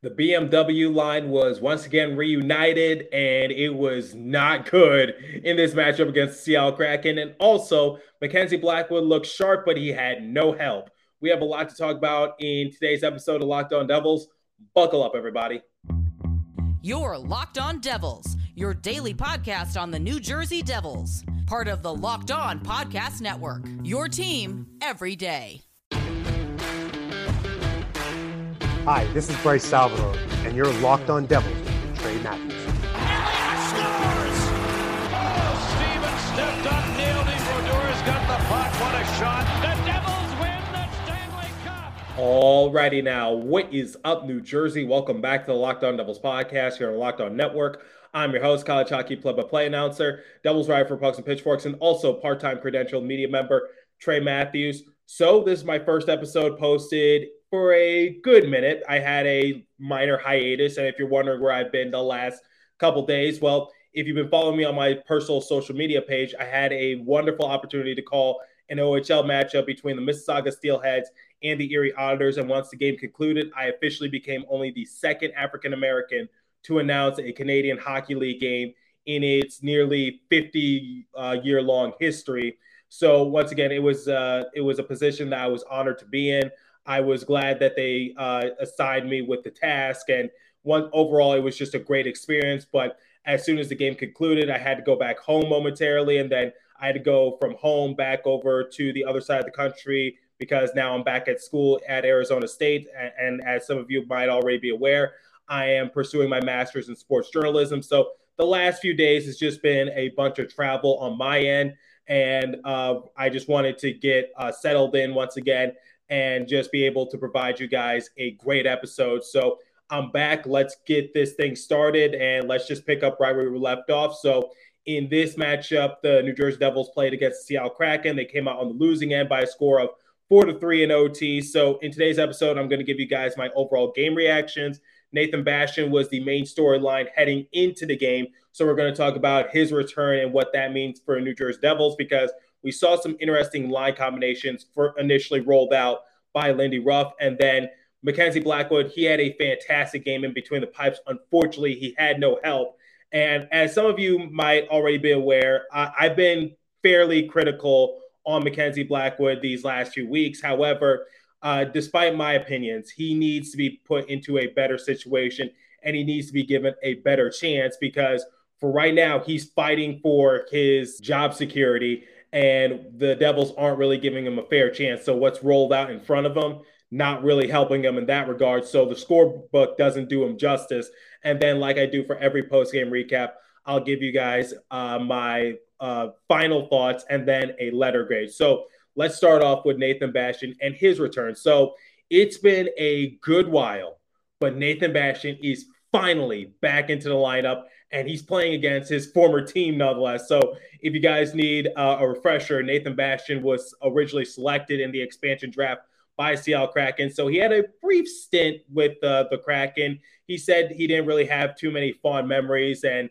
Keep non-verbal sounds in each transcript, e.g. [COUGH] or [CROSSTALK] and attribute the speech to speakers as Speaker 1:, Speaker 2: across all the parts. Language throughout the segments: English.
Speaker 1: The BMW line was once again reunited, and it was not good in this matchup against Seattle Kraken. And also, Mackenzie Blackwood looked sharp, but he had no help. We have a lot to talk about in today's episode of Locked On Devils. Buckle up, everybody.
Speaker 2: Your Locked On Devils, your daily podcast on the New Jersey Devils, part of the Locked On Podcast Network. Your team every day.
Speaker 3: Hi, this is Bryce Salvador, and you're locked on Devils with Trey Matthews.
Speaker 4: scores! Oh, Steven stepped up, nailed him. Brodeur's got the puck. What a shot. The Devils win the Stanley Cup.
Speaker 1: Alrighty now, what is up, New Jersey? Welcome back to the Locked On Devils podcast here on the Locked On Network. I'm your host, college hockey play-by-play announcer, Devils writer for Pucks and Pitchforks, and also part-time credentialed media member Trey Matthews. So this is my first episode posted for a good minute. I had a minor hiatus, and if you're wondering where I've been the last couple days, well, if you've been following me on my personal social media page, I had a wonderful opportunity to call an OHL matchup between the Mississauga Steelheads and the Erie Otters. And once the game concluded, I officially became only the second African American to announce a Canadian Hockey League game in its nearly 50 uh, year long history. So once again, it was uh, it was a position that I was honored to be in. I was glad that they uh, assigned me with the task, and one overall, it was just a great experience. But as soon as the game concluded, I had to go back home momentarily, and then I had to go from home back over to the other side of the country because now I'm back at school at Arizona State. And, and as some of you might already be aware, I am pursuing my master's in sports journalism. So the last few days has just been a bunch of travel on my end. And uh, I just wanted to get uh, settled in once again and just be able to provide you guys a great episode. So I'm back. Let's get this thing started and let's just pick up right where we left off. So in this matchup, the New Jersey Devils played against Seattle Kraken. They came out on the losing end by a score of four to three in OT. So in today's episode, I'm going to give you guys my overall game reactions. Nathan Bastian was the main storyline heading into the game. So we're going to talk about his return and what that means for New Jersey Devils because we saw some interesting line combinations for initially rolled out by Lindy Ruff. And then Mackenzie Blackwood, he had a fantastic game in between the pipes. Unfortunately, he had no help. And as some of you might already be aware, I, I've been fairly critical on Mackenzie Blackwood these last few weeks. However, uh, despite my opinions, he needs to be put into a better situation and he needs to be given a better chance because for right now, he's fighting for his job security and the Devils aren't really giving him a fair chance. So what's rolled out in front of him, not really helping him in that regard. So the scorebook doesn't do him justice. And then, like I do for every post game recap, I'll give you guys uh, my uh, final thoughts and then a letter grade. So let's start off with Nathan Bastian and his return. So it's been a good while, but Nathan Bastian is finally back into the lineup and he's playing against his former team nonetheless. So, if you guys need uh, a refresher, Nathan Bastian was originally selected in the expansion draft by Seattle Kraken. So, he had a brief stint with uh, the Kraken. He said he didn't really have too many fond memories, and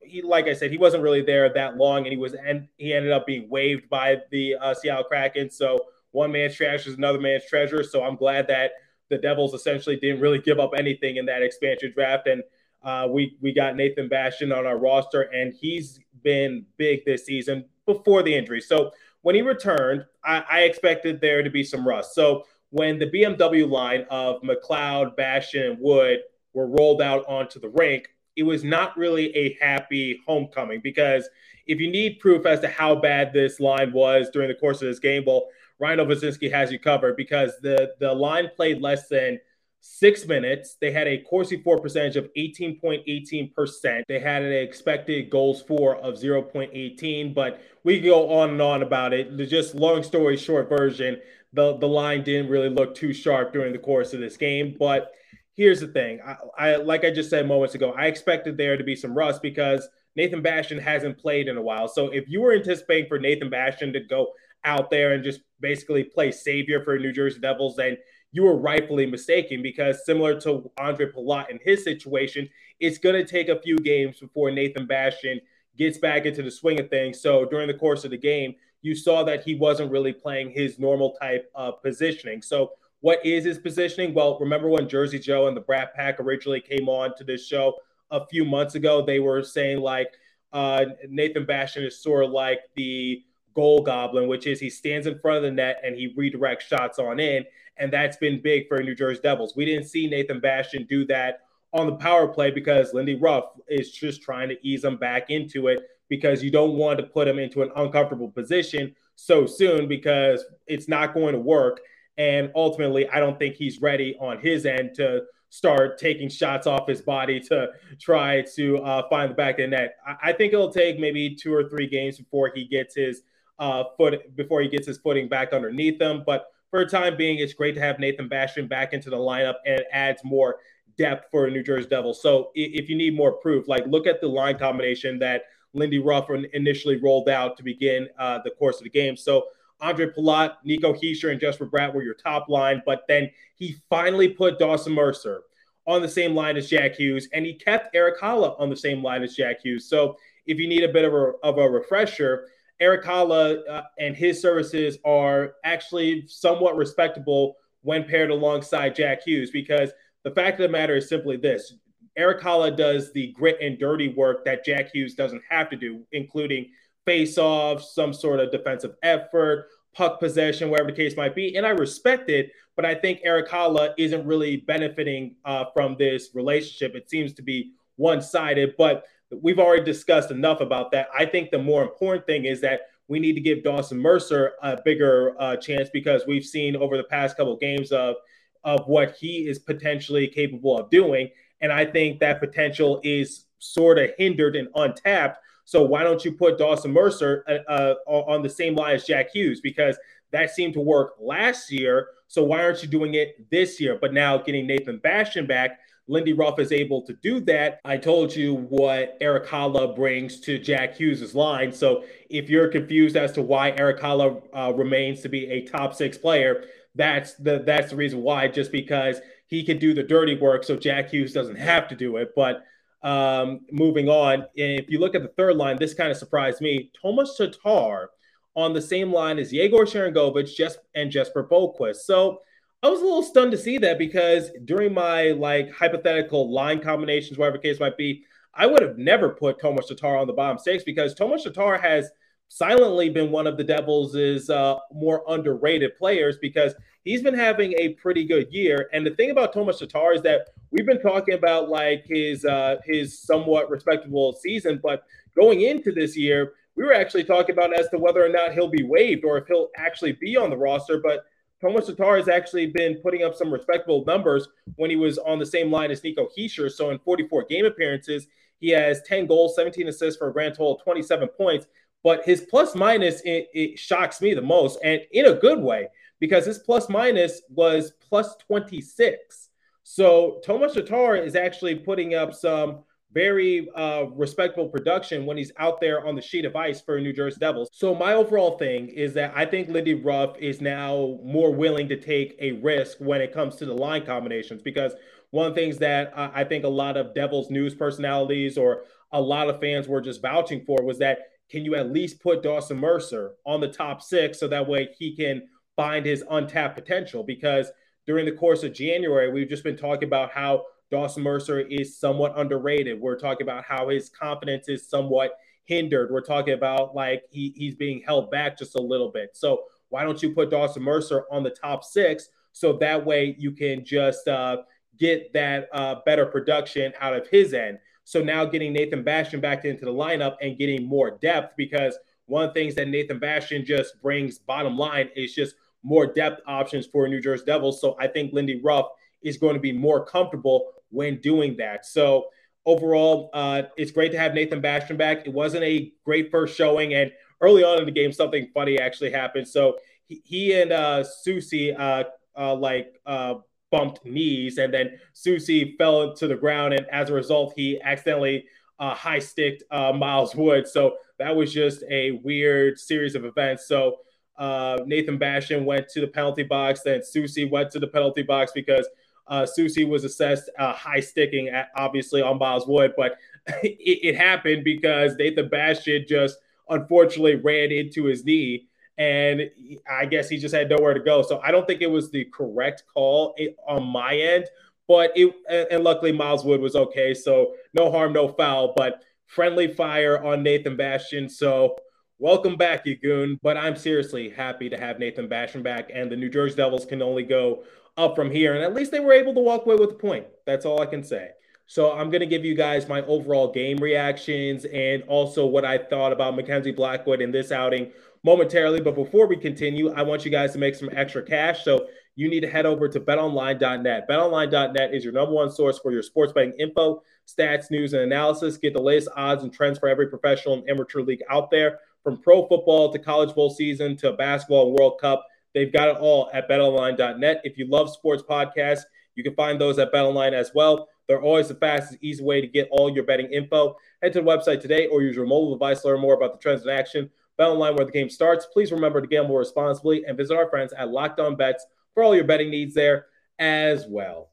Speaker 1: he, like I said, he wasn't really there that long, and he was and he ended up being waived by the uh, Seattle Kraken. So, one man's trash is another man's treasure. So, I'm glad that the Devils essentially didn't really give up anything in that expansion draft and uh, we we got Nathan Bastian on our roster, and he's been big this season before the injury. So when he returned, I, I expected there to be some rust. So when the BMW line of McLeod, Bastian, and Wood were rolled out onto the rink, it was not really a happy homecoming because if you need proof as to how bad this line was during the course of this game, well, Ryan Novozinsky has you covered because the the line played less than – six minutes. They had a Corsi for percentage of 18.18%. They had an expected goals for of 0.18, but we can go on and on about it. The just long story short version, the, the line didn't really look too sharp during the course of this game. But here's the thing. I, I like I just said moments ago, I expected there to be some rust because Nathan Bastian hasn't played in a while. So if you were anticipating for Nathan Bastian to go out there and just basically play savior for New Jersey Devils, then you were rightfully mistaken because similar to Andre Palat in his situation, it's going to take a few games before Nathan Bastian gets back into the swing of things. So during the course of the game, you saw that he wasn't really playing his normal type of positioning. So what is his positioning? Well, remember when Jersey Joe and the Brat Pack originally came on to this show a few months ago? They were saying like uh, Nathan Bastian is sort of like the goal goblin, which is he stands in front of the net and he redirects shots on in. And that's been big for New Jersey Devils. We didn't see Nathan Bastian do that on the power play because Lindy Ruff is just trying to ease him back into it because you don't want to put him into an uncomfortable position so soon because it's not going to work. And ultimately, I don't think he's ready on his end to start taking shots off his body to try to uh, find the back of the net. I, I, think it'll take maybe two or three games before he gets his uh, foot before he gets his footing back underneath him. But for the time being, it's great to have Nathan Bastian back into the lineup and it adds more depth for New Jersey Devils. So if you need more proof, like look at the line combination that Lindy Ruff initially rolled out to begin uh, the course of the game. So Andre Palat, Nico Hischier, and Jesper Bratt were your top line, but then he finally put Dawson Mercer on the same line as Jack Hughes, and he kept Erik Haula on the same line as Jack Hughes. So if you need a bit of a, of a refresher, Erik Haula uh, and his services are actually somewhat respectable when paired alongside Jack Hughes because the fact of the matter is simply this Erik Haula does the grit and dirty work that Jack Hughes doesn't have to do, including face off, some sort of defensive effort, puck possession, whatever the case might be. And I respect it, but I think Erik Haula isn't really benefiting uh, from this relationship. It seems to be one sided, but we've already discussed enough about that. I think the more important thing is that we need to give Dawson Mercer a bigger uh, chance because we've seen over the past couple games of of what he is potentially capable of doing. And I think that potential is sort of hindered and untapped. So why don't you put Dawson Mercer uh, uh, on the same line as Jack Hughes? Because that seemed to work last year. So why aren't you doing it this year? But now getting Nathan Bastian back, Lindy Ruff is able to do that. I told you what Erik Haula brings to Jack Hughes' line. So if you're confused as to why Erik Haula uh, remains to be a top six player, that's the that's the reason why. Just because he can do the dirty work, so Jack Hughes doesn't have to do it. But um, moving on, if you look at the third line, this kind of surprised me. Tomas Tatar on the same line as Yegor Sharangovich just, and Jesper Boqvist. So I was a little stunned to see that because during my like hypothetical line combinations, whatever case might be, I would have never put Tomas Tatar on the bottom six because Tomas Tatar has – silently been one of the Devils' uh, more underrated players because he's been having a pretty good year. And the thing about Tomas Tatar is that we've been talking about like his uh, his somewhat respectable season, but going into this year, we were actually talking about as to whether or not he'll be waived or if he'll actually be on the roster. But Tomas Tatar has actually been putting up some respectable numbers when he was on the same line as Nico Hischier. So in 44 game appearances, he has 10 goals, 17 assists for a grand total of 27 points. But his plus minus it, it shocks me the most, and in a good way because his plus minus was plus 26. So Tomas Tatar is actually putting up some very uh, respectable production when he's out there on the sheet of ice for New Jersey Devils. So my overall thing is that I think Lindy Ruff is now more willing to take a risk when it comes to the line combinations because one of the things that I think a lot of Devils news personalities or a lot of fans were just vouching for was that can you at least put Dawson Mercer on the top six so that way he can find his untapped potential? Because during the course of January, we've just been talking about how Dawson Mercer is somewhat underrated. We're talking about how his confidence is somewhat hindered. We're talking about like he, he's being held back just a little bit. So why don't you put Dawson Mercer on the top six so that way you can just uh, get that uh, better production out of his end? So now getting Nathan Bastian back into the lineup and getting more depth because one of the things that Nathan Bastian just brings bottom line is just more depth options for New Jersey Devils. So I think Lindy Ruff is going to be more comfortable when doing that. So overall, uh, it's great to have Nathan Bastian back. It wasn't a great first showing, and early on in the game, something funny actually happened. So he, he and uh, Soucy uh, uh, like uh, bumped knees, and then Soucy fell to the ground, and as a result, he accidentally uh, high sticked uh, Miles Wood. So that was just a weird series of events. So uh, Nathan Bastian went to the penalty box, then Soucy went to the penalty box because uh, Soucy was assessed uh, high sticking, at, obviously on Miles Wood, but [LAUGHS] it, it happened because Nathan Bastian just unfortunately ran into his knee and I guess he just had nowhere to go. So I don't think it was the correct call on my end, but it and luckily Miles Wood was okay, so no harm, no foul. But friendly fire on Nathan Bastian. So welcome back, Yagoon. But I'm seriously happy to have Nathan Bastian back, and the New Jersey Devils can only go up from here. And at least they were able to walk away with a point. That's all I can say. So I'm going to give you guys my overall game reactions and also what I thought about Mackenzie Blackwood in this outing momentarily. But before we continue, I want you guys to make some extra cash. So you need to head over to betonline.net. Betonline.net is your number one source for your sports betting info, stats, news, and analysis. Get the latest odds and trends for every professional and amateur league out there, from pro football to college bowl season to basketball and World Cup. They've got it all at betonline.net. If you love sports podcasts, you can find those at betonline as well. They're always the fastest, easy way to get all your betting info. Head to the website today or use your mobile device to learn more about the trends in action. BetOnline, where the game starts. Please remember to gamble responsibly and visit our friends at Locked On Bets for all your betting needs there as well.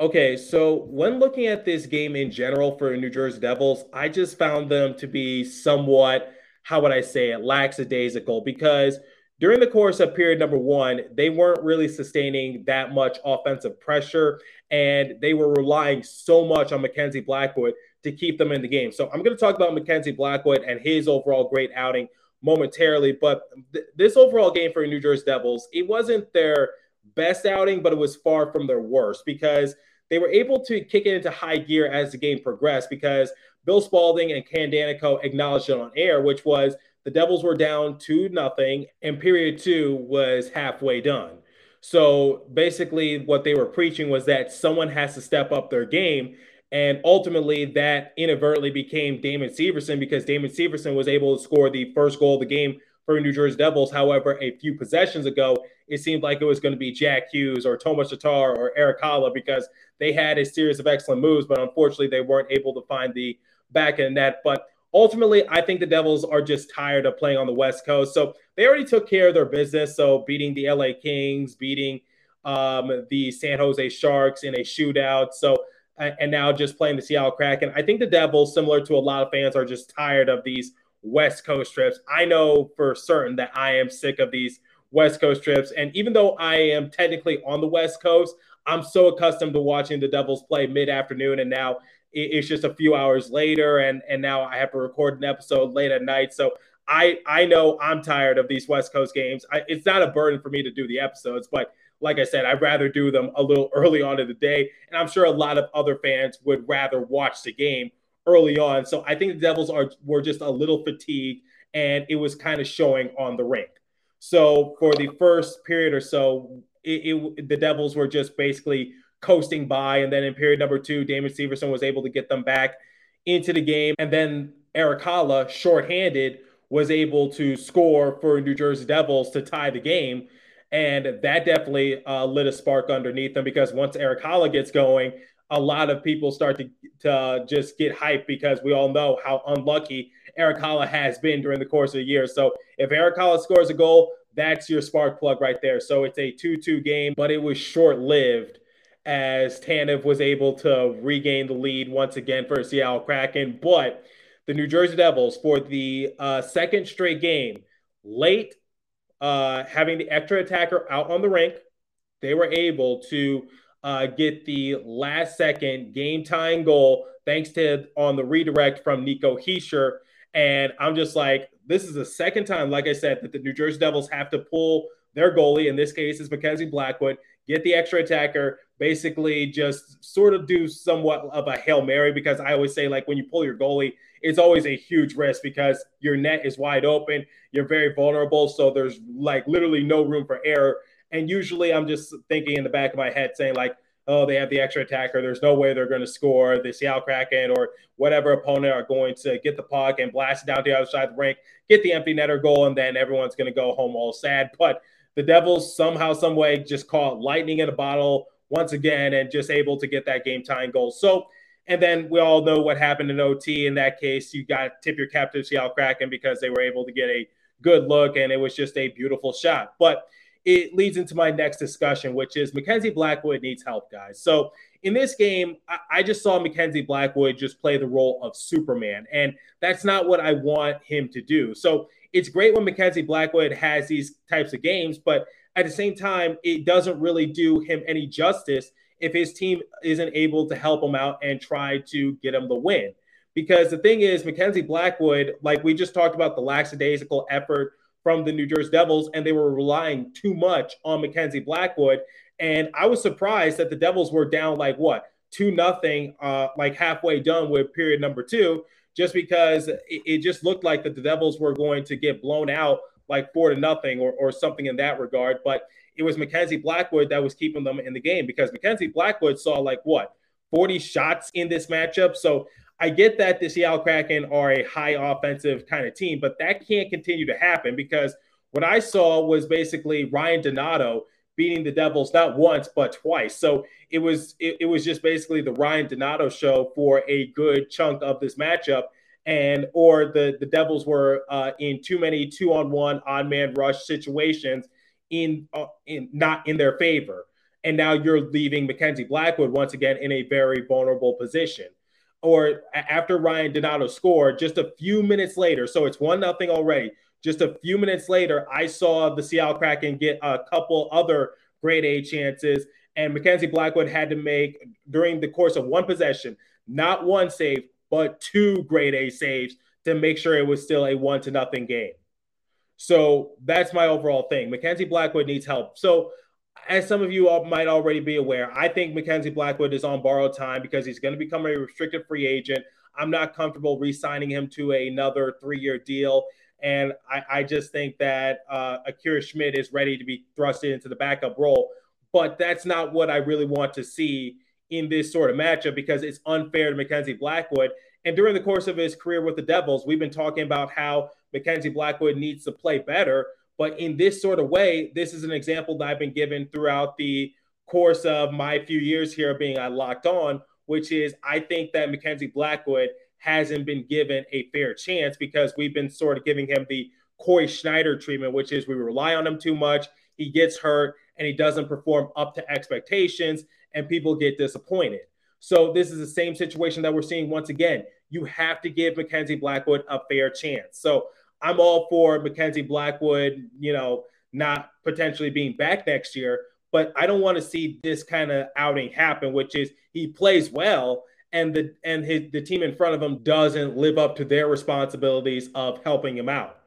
Speaker 1: Okay, so when looking at this game in general for New Jersey Devils, I just found them to be somewhat, how would I say it, lackadaisical because – during the course of period number one, they weren't really sustaining that much offensive pressure, and they were relying so much on Mackenzie Blackwood to keep them in the game. So I'm going to talk about Mackenzie Blackwood and his overall great outing momentarily. But th- this overall game for New Jersey Devils, it wasn't their best outing, but it was far from their worst because they were able to kick it into high gear as the game progressed because Bill Spaulding and Ken Daneyko acknowledged it on air, which was – the Devils were down two nothing, and period two was halfway done. So basically, what they were preaching was that someone has to step up their game. And ultimately, that inadvertently became Damon Severson because Damon Severson was able to score the first goal of the game for New Jersey Devils. However, a few possessions ago, it seemed like it was going to be Jack Hughes or Tomas Tatar or Erik Haula because they had a series of excellent moves, but unfortunately, they weren't able to find the back the net. But ultimately, I think the Devils are just tired of playing on the West Coast. So they already took care of their business. So beating the LA Kings, beating um, the San Jose Sharks in a shootout. So and now just playing the Seattle Kraken. I think the Devils, similar to a lot of fans, are just tired of these West Coast trips. I know for certain that I am sick of these West Coast trips. And even though I am technically on the West Coast, I'm so accustomed to watching the Devils play mid afternoon. And now it's just a few hours later and and now I have to record an episode late at night. So I I know I'm tired of these West Coast games. I, it's not a burden for me to do the episodes, but like I said, I'd rather do them a little early on in the day, and I'm sure a lot of other fans would rather watch the game early on. So I think the Devils are were just a little fatigued, and it was kind of showing on the rink. So for the first period or so, it, it, the Devils were just basically coasting by. And then in period number two, Damon Severson was able to get them back into the game. And then Erik Haula, shorthanded, was able to score for New Jersey Devils to tie the game. And that definitely uh, lit a spark underneath them because once Erik Haula gets going, a lot of people start to, to uh, just get hyped because we all know how unlucky Erik Haula has been during the course of the year. So if Erik Haula scores a goal, that's your spark plug right there. So it's a 2 2 game, but it was short lived as Tanev was able to regain the lead once again for Seattle Kraken. But the New Jersey Devils, for the uh, second straight game, late uh, having the extra attacker out on the rink, they were able to uh, get the last second game tying goal thanks to on the redirect from Nico Hischier. And I'm just like, this is the second time, like I said, that the New Jersey Devils have to pull their goalie. In this case, is Mackenzie Blackwood. Get the extra attacker, basically just sort of do somewhat of a Hail Mary because I always say, like, when you pull your goalie, it's always a huge risk because your net is wide open. You're very vulnerable. So there's like literally no room for error. And usually I'm just thinking in the back of my head saying, like, oh, they have the extra attacker. There's no way they're going to score. The Seattle Kraken or whatever opponent are going to get the puck and blast it down to the other side of the rink, get the empty netter goal, and then everyone's going to go home all sad. But the Devils somehow, some way, just caught lightning in a bottle once again and just able to get that game tying goal. So, and then we all know what happened in OT. In that case, you got to tip your cap to Seattle Kraken because they were able to get a good look and it was just a beautiful shot. But it leads into my next discussion, which is Mackenzie Blackwood needs help, guys. So in this game, I, just saw Mackenzie Blackwood just play the role of Superman, and that's not what I want him to do. So it's great when Mackenzie Blackwood has these types of games, but at the same time, it doesn't really do him any justice if his team isn't able to help him out and try to get him the win. Because the thing is, Mackenzie Blackwood, like we just talked about the lackadaisical effort from the New Jersey Devils, and they were relying too much on Mackenzie Blackwood. And I was surprised that the Devils were down like what two nothing, uh, like halfway done with period number two, just because it, it, just looked like that the Devils were going to get blown out like four to nothing or, or something in that regard. But it was Mackenzie Blackwood that was keeping them in the game because Mackenzie Blackwood saw like what 40 shots in this matchup. So I get that the Seattle Kraken are a high offensive kind of team, but that can't continue to happen because what I saw was basically Ryan Donato beating the Devils not once but twice. So it was it, it was just basically the Ryan Donato show for a good chunk of this matchup, and or the the Devils were uh, in too many two on one odd man rush situations in uh, in not in their favor, and now you're leaving Mackenzie Blackwood once again in a very vulnerable position or after Ryan Donato scored, just a few minutes later, so it's one nothing already. Just a few minutes later, I saw the Seattle Kraken get a couple other grade A chances, and Mackenzie Blackwood had to make during the course of one possession, not one save, but two grade A saves to make sure it was still a one to nothing game. So that's my overall thing. Mackenzie Blackwood needs help. So as some of you all might already be aware, I think Mackenzie Blackwood is on borrowed time because he's going to become a restricted free agent. I'm not comfortable re-signing him to another three-year deal, and I, I just think that uh, Akira Schmid is ready to be thrusted into the backup role. But that's not what I really want to see in this sort of matchup because it's unfair to Mackenzie Blackwood. And during the course of his career with the Devils, we've been talking about how Mackenzie Blackwood needs to play better. But in this sort of way, this is an example that I've been given throughout the course of my few years here being I locked on, which is I think that Mackenzie Blackwood hasn't been given a fair chance because we've been sort of giving him the Cory Schneider treatment, which is we rely on him too much. He gets hurt and he doesn't perform up to expectations, and people get disappointed. So this is the same situation that we're seeing once again. You have to give Mackenzie Blackwood a fair chance. So I'm all for Mackenzie Blackwood, you know, not potentially being back next year, but I don't want to see this kind of outing happen, which is he plays well and the and his the team in front of him doesn't live up to their responsibilities of helping him out.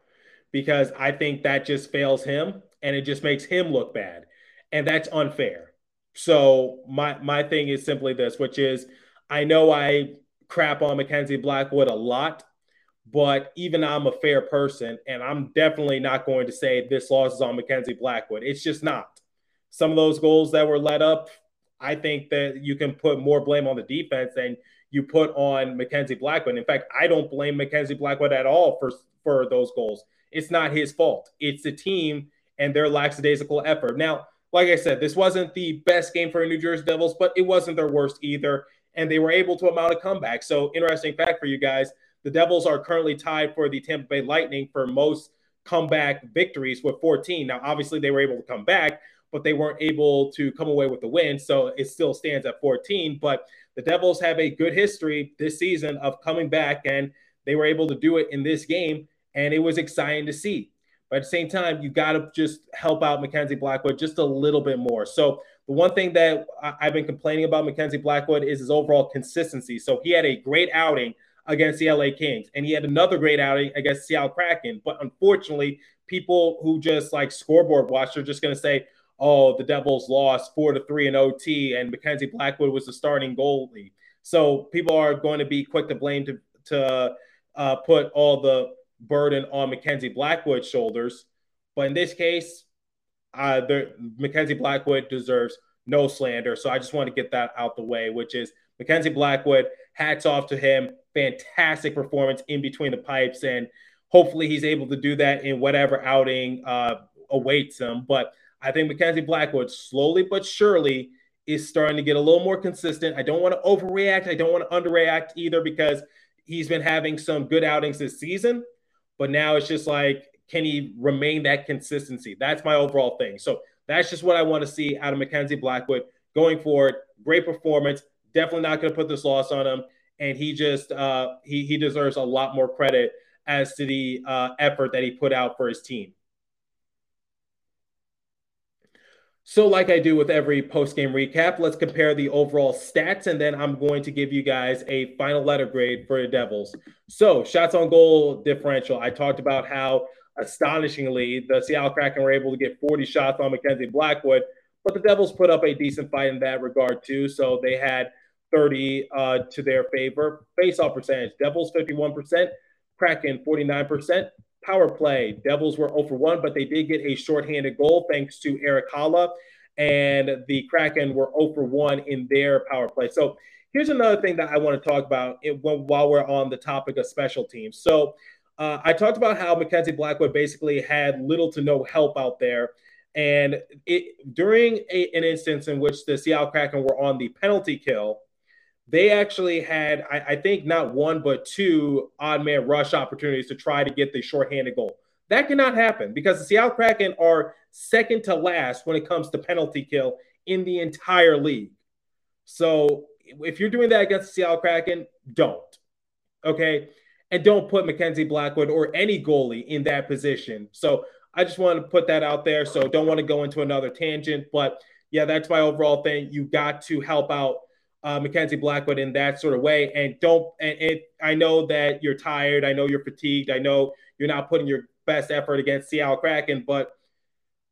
Speaker 1: Because I think that just fails him and it just makes him look bad. And that's unfair. So my my thing is simply this, which is I know I crap on Mackenzie Blackwood a lot but even I'm a fair person, and I'm definitely not going to say this loss is on Mackenzie Blackwood. It's just not. Some of those goals that were let up, I think that you can put more blame on the defense than you put on Mackenzie Blackwood. In fact, I don't blame Mackenzie Blackwood at all for for those goals. It's not his fault. It's the team and their lackadaisical effort. Now, like I said, this wasn't the best game for New Jersey Devils, but it wasn't their worst either. And they were able to amount a comeback. So, interesting fact for you guys the Devils are currently tied for the Tampa Bay Lightning for most comeback victories with 14. Now, obviously, they were able to come back, but they weren't able to come away with the win. So it still stands at 14. But the Devils have a good history this season of coming back, and they were able to do it in this game. And it was exciting to see. But at the same time, you got to just help out Mackenzie Blackwood just a little bit more. So the one thing that I've been complaining about Mackenzie Blackwood is his overall consistency. So he had a great outing against the LA Kings. And he had another great outing against Seattle Kraken. But unfortunately, people who just like scoreboard watch are just going to say, oh, the Devils lost four to three in OT, and Mackenzie Blackwood was the starting goalie. So people are going to be quick to blame to, to uh, put all the burden on Mackenzie Blackwood's shoulders. But in this case, uh, Mackenzie Blackwood deserves no slander. So I just want to get that out the way, which is Mackenzie Blackwood, hats off to him fantastic performance in between the pipes, and hopefully he's able to do that in whatever outing uh, awaits him. But I think Mackenzie Blackwood slowly but surely is starting to get a little more consistent. I don't want to overreact. I don't want to underreact either because he's been having some good outings this season. But now it's just like, can he remain that consistency? That's my overall thing. So that's just what I want to see out of Mackenzie Blackwood going forward. Great performance. Definitely not going to put this loss on him. And he just uh, he he deserves a lot more credit as to the uh, effort that he put out for his team. So, like I do with every post game recap, let's compare the overall stats, and then I'm going to give you guys a final letter grade for the Devils. So, shots on goal differential. I talked about how astonishingly the Seattle Kraken were able to get 40 shots on Mackenzie Blackwood, but the Devils put up a decent fight in that regard too. So, they had 30 uh, to their favor. Faceoff percentage Devils 51%, Kraken 49%. Power play, Devils were 0 for 1, but they did get a shorthanded goal thanks to Erik Haula. And the Kraken were 0 for 1 in their power play. So here's another thing that I want to talk about while we're on the topic of special teams. So uh, I talked about how Mackenzie Blackwood basically had little to no help out there. And it, during a, an instance in which the Seattle Kraken were on the penalty kill, they actually had, I, I, think, not one but two odd man rush opportunities to try to get the shorthanded goal. That cannot happen because the Seattle Kraken are second to last when it comes to penalty kill in the entire league. So if you're doing that against the Seattle Kraken, don't. Okay. And don't put Mackenzie Blackwood or any goalie in that position. So I just want to put that out there. So don't want to go into another tangent. But yeah, that's my overall thing. You got to help out uh, Mackenzie Blackwood in that sort of way. And don't, and I know that you're tired. I know you're fatigued. I know you're not putting your best effort against Seattle Kraken, but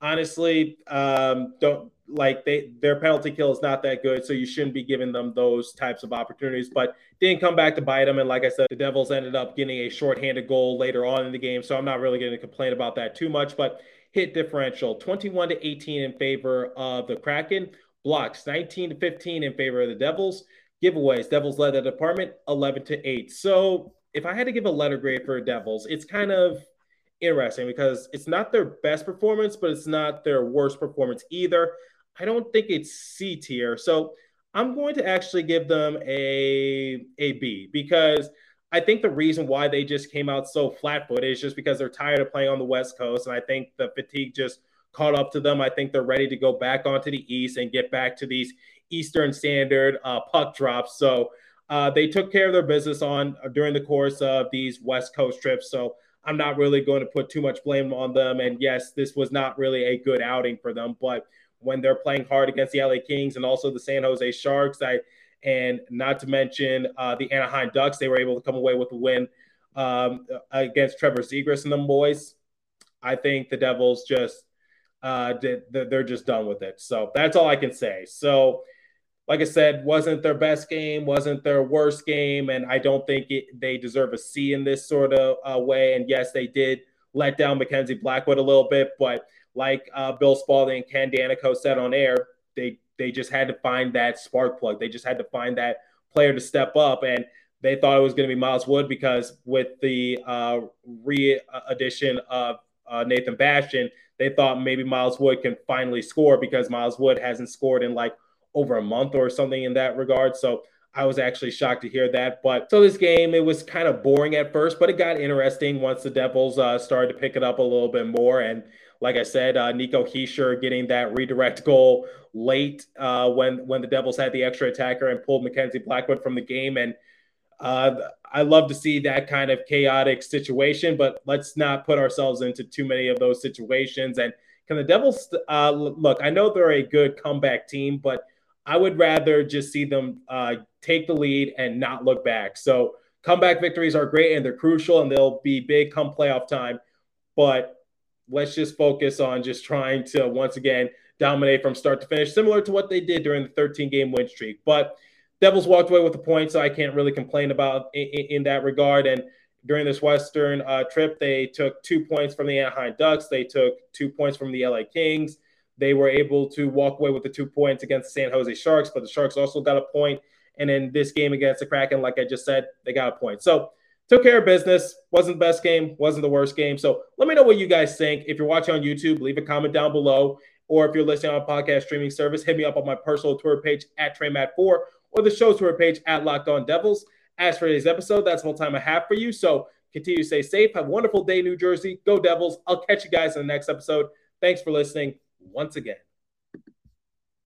Speaker 1: honestly, um, don't like they their penalty kill is not that good, so you shouldn't be giving them those types of opportunities. But didn't come back to bite them, and like I said, the Devils ended up getting a shorthanded goal later on in the game, so I'm not really going to complain about that too much. But hit differential 21 to 18 in favor of the Kraken. Blocks 19 to 15 in favor of the Devils. Giveaways, Devils led the department 11 to 8. So if I had to give a letter grade for Devils, it's kind of interesting because it's not their best performance, but it's not their worst performance either. I don't think it's C tier. So I'm going to actually give them a, a B because I think the reason why they just came out so flat footed is just because they're tired of playing on the West Coast. And I think the fatigue just – caught up to them. I think they're ready to go back onto the East and get back to these Eastern Standard uh, puck drops. So uh, they took care of their business on uh, during the course of these West Coast trips. So I'm not really going to put too much blame on them. And yes, this was not really a good outing for them, but when they're playing hard against the LA Kings and also the San Jose Sharks, I and not to mention uh, the Anaheim Ducks, they were able to come away with a win um, against Trevor Zegras and them boys. I think the Devils just uh, they're just done with it. So that's all I can say. So, like I said, wasn't their best game, wasn't their worst game, and I don't think it, they deserve a C in this sort of uh, way. And yes, they did let down Mackenzie Blackwood a little bit, but like uh, Bill Spaulding and Ken Daneyko said on air, they they just had to find that spark plug. They just had to find that player to step up, and they thought it was going to be Miles Wood because with the uh, re-addition of uh, Nathan Bastian, they thought maybe Miles Wood can finally score because Miles Wood hasn't scored in like over a month or something in that regard. So I was actually shocked to hear that. But so this game, it was kind of boring at first, but it got interesting once the Devils uh, started to pick it up a little bit more. And like I said, uh, Nico Hischier getting that redirect goal late uh, when when the Devils had the extra attacker and pulled Mackenzie Blackwood from the game. And uh, I love to see that kind of chaotic situation, but let's not put ourselves into too many of those situations. And can the Devils uh, look? I know they're a good comeback team, but I would rather just see them uh, take the lead and not look back. So comeback victories are great and they're crucial and they'll be big come playoff time. But let's just focus on just trying to once again dominate from start to finish, similar to what they did during the 13 game win streak. But Devils walked away with a point, so I can't really complain about in, in that regard. And during this Western uh, trip, they took two points from the Anaheim Ducks. They took two points from the LA Kings. They were able to walk away with the two points against the San Jose Sharks, but the Sharks also got a point. And in this game against the Kraken, like I just said, they got a point. So took care of business. Wasn't the best game, wasn't the worst game. So let me know what you guys think. If you're watching on YouTube, leave a comment down below. Or if you're listening on a podcast streaming service, hit me up on my personal Twitter page at TreyMat4 or the show's Twitter page at Locked On Devils. As for today's episode, that's all time I have for you. So Continue to stay safe. Have a wonderful day, New Jersey. Go Devils. I'll catch you guys in the next episode. Thanks for listening once again.